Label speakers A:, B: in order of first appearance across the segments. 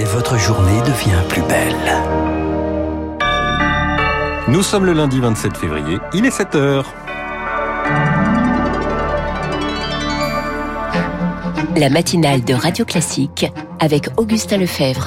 A: et votre journée devient plus belle.
B: Nous sommes le lundi 27 février, il est 7 heures.
C: La matinale de Radio Classique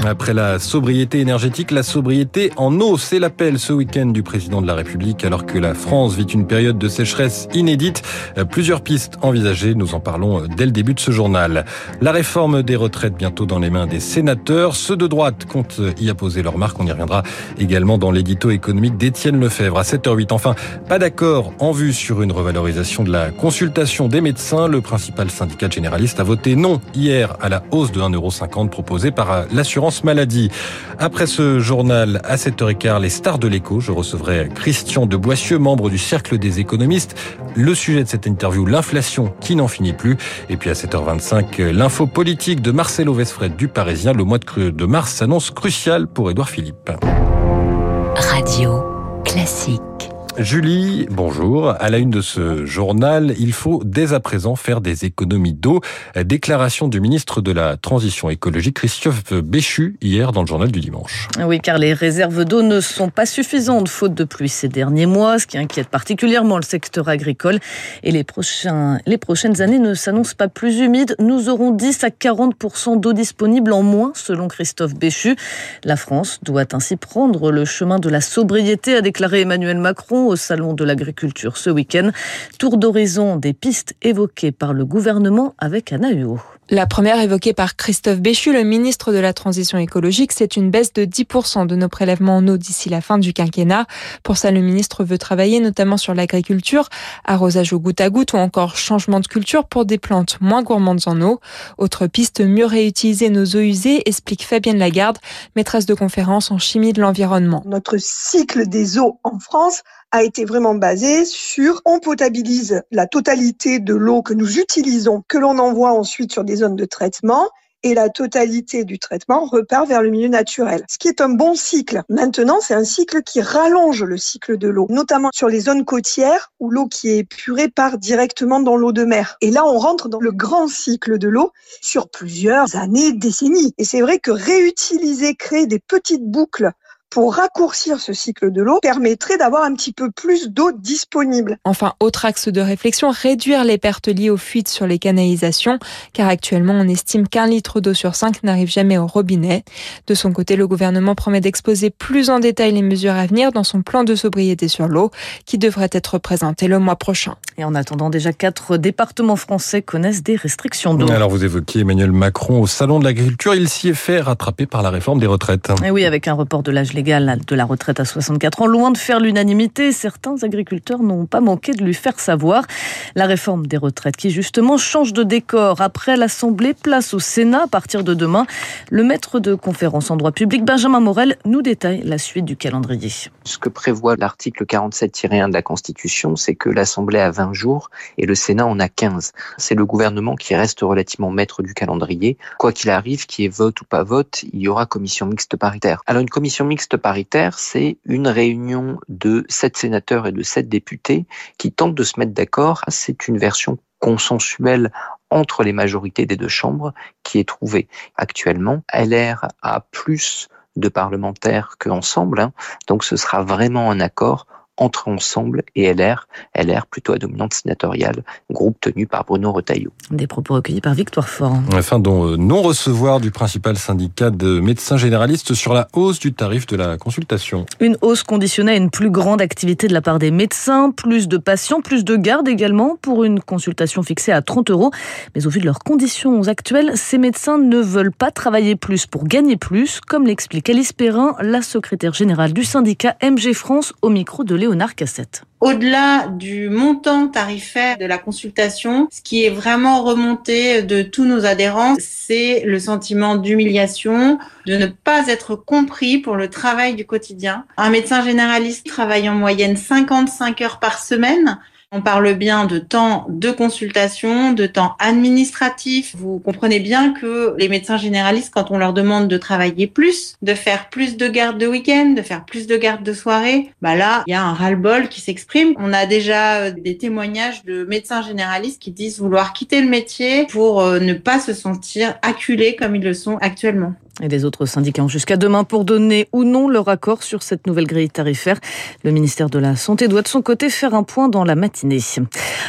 B: Après la sobriété énergétique, la sobriété en eau, c'est l'appel ce week-end du président de la République alors que la France vit une période de sécheresse inédite. Plusieurs pistes envisagées, nous en parlons dès le début de ce journal. La réforme des retraites bientôt dans les mains des sénateurs. Ceux de droite comptent y apposer leur marque. On y reviendra également dans l'édito économique d'Étienne Lefebvre à 7h08. Enfin, pas d'accord en vue sur une revalorisation de la consultation des médecins. Le principal syndicat généraliste a voté non hier à la hausse de 1,50€ proposée par l'assurance maladie. Après ce journal, à 7h15, les stars de l'écho, je recevrai Christian de Boissieu, membre du Cercle des économistes. Le sujet de cette interview, l'inflation qui n'en finit plus. Et puis à 7h25, l'info politique de Marcelo Vesfred du Parisien. Le mois de mars s'annonce crucial pour Édouard Philippe.
C: Radio classique.
B: Julie, bonjour. À la une de ce journal, il faut dès à présent faire des économies d'eau. Déclaration du ministre de la Transition écologique, Christophe Béchu, hier dans le journal du dimanche.
D: Oui, car les réserves d'eau ne sont pas suffisantes faute de pluie ces derniers mois, ce qui inquiète particulièrement le secteur agricole. Et les, prochaines années ne s'annoncent pas plus humides. Nous aurons 10 à 40% d'eau disponible en moins, selon Christophe Béchu. La France doit ainsi prendre le chemin de la sobriété, a déclaré Emmanuel Macron au Salon de l'Agriculture ce week-end. Tour d'horizon des pistes évoquées par le gouvernement avec Anna Huot.
E: La première évoquée par Christophe Béchu, le ministre de la Transition écologique, c'est une baisse de 10% de nos prélèvements en eau d'ici la fin du quinquennat. Pour ça, le ministre veut travailler notamment sur l'agriculture, arrosage au goutte à goutte ou encore changement de culture pour des plantes moins gourmandes en eau. Autre piste, mieux réutiliser nos eaux usées, explique Fabienne Lagarde, maîtresse de conférence en chimie de l'environnement.
F: Notre cycle des eaux en France a été vraiment basé sur on potabilise la totalité de l'eau que nous utilisons, que l'on envoie ensuite sur des zones de traitement et la totalité du traitement repart vers le milieu naturel. Ce qui est un bon cycle. Maintenant, c'est un cycle qui rallonge le cycle de l'eau, notamment sur les zones côtières où l'eau qui est épurée part directement dans l'eau de mer. Et là, on rentre dans le grand cycle de l'eau sur plusieurs années, décennies. Et c'est vrai que réutiliser, créer des petites boucles pour raccourcir ce cycle de l'eau permettrait d'avoir un petit peu plus d'eau disponible.
E: Enfin, autre axe de réflexion, réduire les pertes liées aux fuites sur les canalisations, car actuellement on estime qu'un litre d'eau sur cinq n'arrive jamais au robinet. De son côté, le gouvernement promet d'exposer plus en détail les mesures à venir dans son plan de sobriété sur l'eau, qui devrait être présenté le mois prochain.
D: Et en attendant, déjà quatre départements français connaissent des restrictions d'eau.
B: Alors vous évoquiez Emmanuel Macron au Salon de l'Agriculture, il s'y est fait rattraper par la réforme des retraites.
D: Et oui, avec un report de l'âge légal de la retraite à 64 ans. Loin de faire l'unanimité, certains agriculteurs n'ont pas manqué de lui faire savoir. La réforme des retraites qui justement change de décor. Après l'Assemblée, place au Sénat à partir de demain. Le maître de conférence en droit public, Benjamin Morel, nous détaille la suite du calendrier.
G: Ce que prévoit l'article 47-1 de la Constitution, c'est que l'Assemblée a 20 jours et le Sénat en a 15. C'est le gouvernement qui reste relativement maître du calendrier. Quoi qu'il arrive, qu'il y ait vote ou pas vote, il y aura commission mixte paritaire. Alors une commission mixte paritaire, c'est une réunion de sept sénateurs et de sept députés qui tentent de se mettre d'accord. C'est une version consensuelle entre les majorités des deux chambres qui est trouvée. Actuellement, LR a plus de parlementaires qu'ensemble, hein. donc ce sera vraiment un accord entre Ensemble et LR, LR plutôt à dominante sénatoriale, groupe tenu par Bruno Retailleau.
D: Des propos recueillis par Victoire Fort.
B: Enfin, dont euh, non-recevoir du principal syndicat de médecins généralistes sur la hausse du tarif de la consultation.
D: Une hausse conditionnée à une plus grande activité de la part des médecins, plus de patients, plus de gardes également pour une consultation fixée à 30 euros. Mais au vu de leurs conditions actuelles, ces médecins ne veulent pas travailler plus pour gagner plus, comme l'explique Alice Perrin, la secrétaire générale du syndicat MG France au micro de
H: Au-delà du montant tarifaire de la consultation, ce qui est vraiment remonté de tous nos adhérents, c'est le sentiment d'humiliation, de ne pas être compris pour le travail du quotidien. Un médecin généraliste travaille en moyenne 55 heures par semaine. On parle bien de temps de consultation, de temps administratif. Vous comprenez bien que les médecins généralistes, quand on leur demande de travailler plus, de faire plus de gardes de week-end, de faire plus de gardes de soirée, bah là, il y a un ras-le-bol qui s'exprime. On a déjà euh, des témoignages de médecins généralistes qui disent vouloir quitter le métier pour euh, ne pas se sentir acculés comme ils le sont actuellement.
D: Et les autres syndicats ont jusqu'à demain pour donner ou non leur accord sur cette nouvelle grille tarifaire. Le ministère de la Santé doit de son côté faire un point dans la matinée.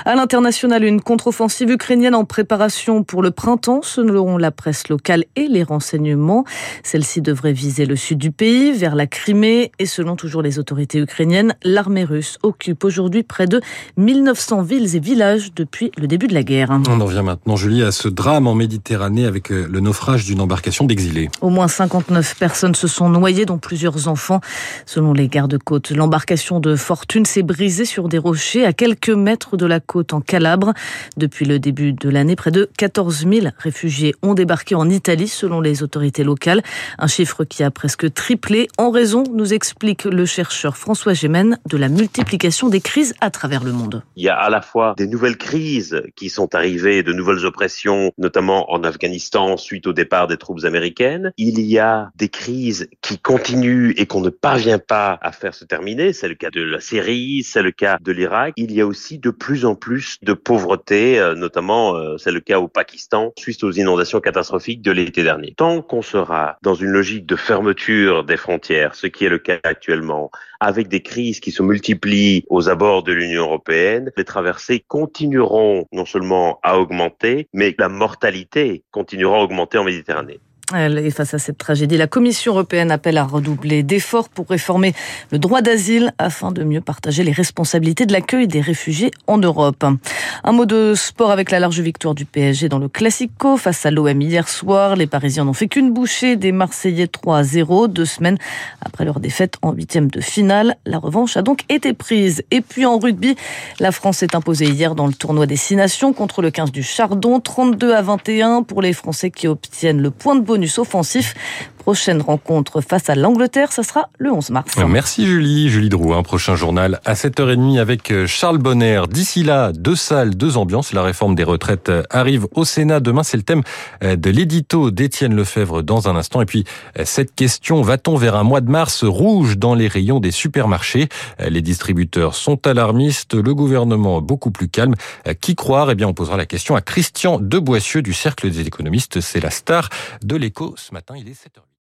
D: À l'international, une contre-offensive ukrainienne en préparation pour le printemps, selon la presse locale et les renseignements. Celle-ci devrait viser le sud du pays, vers la Crimée, et selon toujours les autorités ukrainiennes, l'armée russe occupe aujourd'hui près de 1900 villes et villages depuis le début de la guerre.
B: On en vient maintenant, Julie, à ce drame en Méditerranée avec euh, le naufrage d'une embarcation d'exilés.
D: Au moins 59 personnes se sont noyées, dont plusieurs enfants. Selon les gardes-côtes, l'embarcation de Fortune s'est brisée sur des rochers à quelques mètres de la côte en Calabre. Depuis le début de l'année, près de 14 000 réfugiés ont débarqué en Italie, selon les autorités locales. Un chiffre qui a presque triplé en raison, nous explique le chercheur François Gémen, de la multiplication des crises à travers le monde.
I: Il y a à la fois des nouvelles crises qui sont arrivées, de nouvelles oppressions, notamment en Afghanistan suite au départ des troupes américaines. Il y a des crises qui continuent et qu'on ne parvient pas à faire se terminer. C'est le cas de la Syrie, c'est le cas de l'Irak. Il y a aussi de plus en plus de pauvreté, euh, notamment euh, c'est le cas au Pakistan suite aux inondations catastrophiques de l'été dernier. Tant qu'on sera dans une logique de fermeture des frontières, ce qui est le cas actuellement, avec des crises qui se multiplient aux abords de l'Union européenne, les traversées continueront non seulement à augmenter, mais la mortalité continuera à augmenter en Méditerranée.
D: Et face à cette tragédie, la Commission européenne appelle à redoubler d'efforts pour réformer le droit d'asile afin de mieux partager les responsabilités de l'accueil des réfugiés en Europe. Un mot de sport avec la large victoire du PSG dans le Classico face à l'OM hier soir. Les Parisiens n'ont fait qu'une bouchée des Marseillais 3 à 0, deux semaines après leur défaite en huitième de finale. La revanche a donc été prise. Et puis en rugby, la France s'est imposée hier dans le tournoi des Six Nations contre le 15 du Chardon, 32 à 21 pour les Français qui obtiennent le point de bonus offensif. Prochaine rencontre face à l'Angleterre, ça sera le 11 mars.
B: Merci Julie. Julie Drouin, prochain journal à 7h30 avec euh, Charles Bonner. D'ici là, deux salles, deux ambiances. La réforme des retraites euh, arrive au Sénat. Demain, c'est le thème euh, de l'édito d'Étienne Lefebvre dans un instant. Et puis, cette question, va-t-on vers un mois de mars rouge dans les rayons des supermarchés? Les distributeurs sont alarmistes, le gouvernement beaucoup plus calme. Qui croire? Eh bien, on posera la question à Christian Deboissieux du Cercle des économistes. C'est la star de l'écho ce matin. Il est 7h.